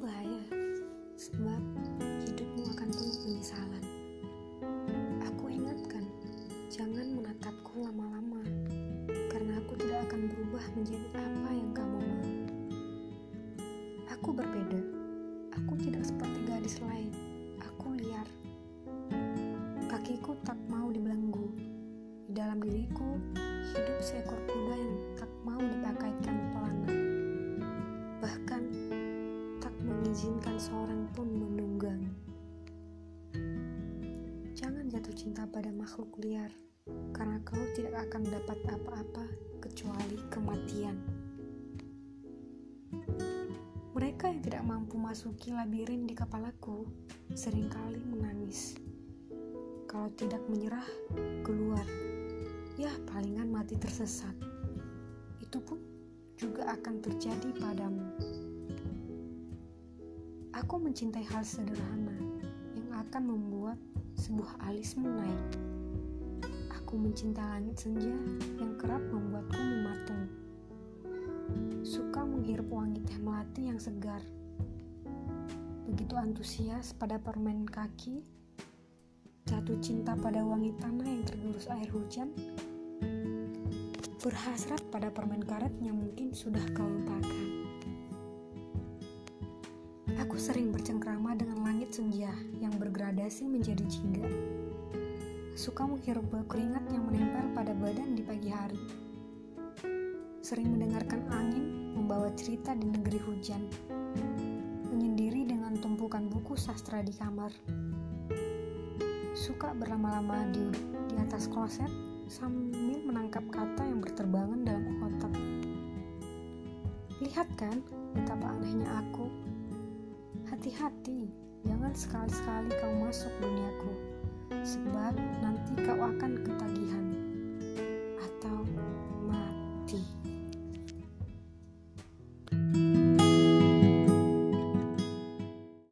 bahaya, sebab hidupmu akan penuh penyesalan. Aku ingatkan, jangan menatapku lama-lama, karena aku tidak akan berubah menjadi apa yang kamu mau. Aku berbeda, aku tidak seperti gadis lain, aku liar. Kakiku tak mau dibelenggu, di dalam diriku hidup seekor jatuh cinta pada makhluk liar, karena kau tidak akan dapat apa-apa kecuali kematian. Mereka yang tidak mampu masuki labirin di kepalaku sering kali menangis. Kalau tidak menyerah, keluar. Ya, palingan mati tersesat. Itu pun juga akan terjadi padamu. Aku mencintai hal sederhana akan membuat sebuah alismu naik. Aku mencintai langit senja yang kerap membuatku mematung. Suka menghirup wangi teh melati yang segar. Begitu antusias pada permen kaki, jatuh cinta pada wangi tanah yang tergerus air hujan, berhasrat pada permen karet yang mungkin sudah kau lupakan. Aku sering bercengkrama dengan senja yang bergradasi menjadi jingga. Suka menghirup bau keringat yang menempel pada badan di pagi hari. Sering mendengarkan angin membawa cerita di negeri hujan. Menyendiri dengan tumpukan buku sastra di kamar. Suka berlama-lama di, di atas kloset sambil menangkap kata yang berterbangan dalam otak. Lihat kan betapa anehnya aku Hati-hati, jangan sekali-sekali kau masuk duniaku, sebab nanti kau akan ketagihan.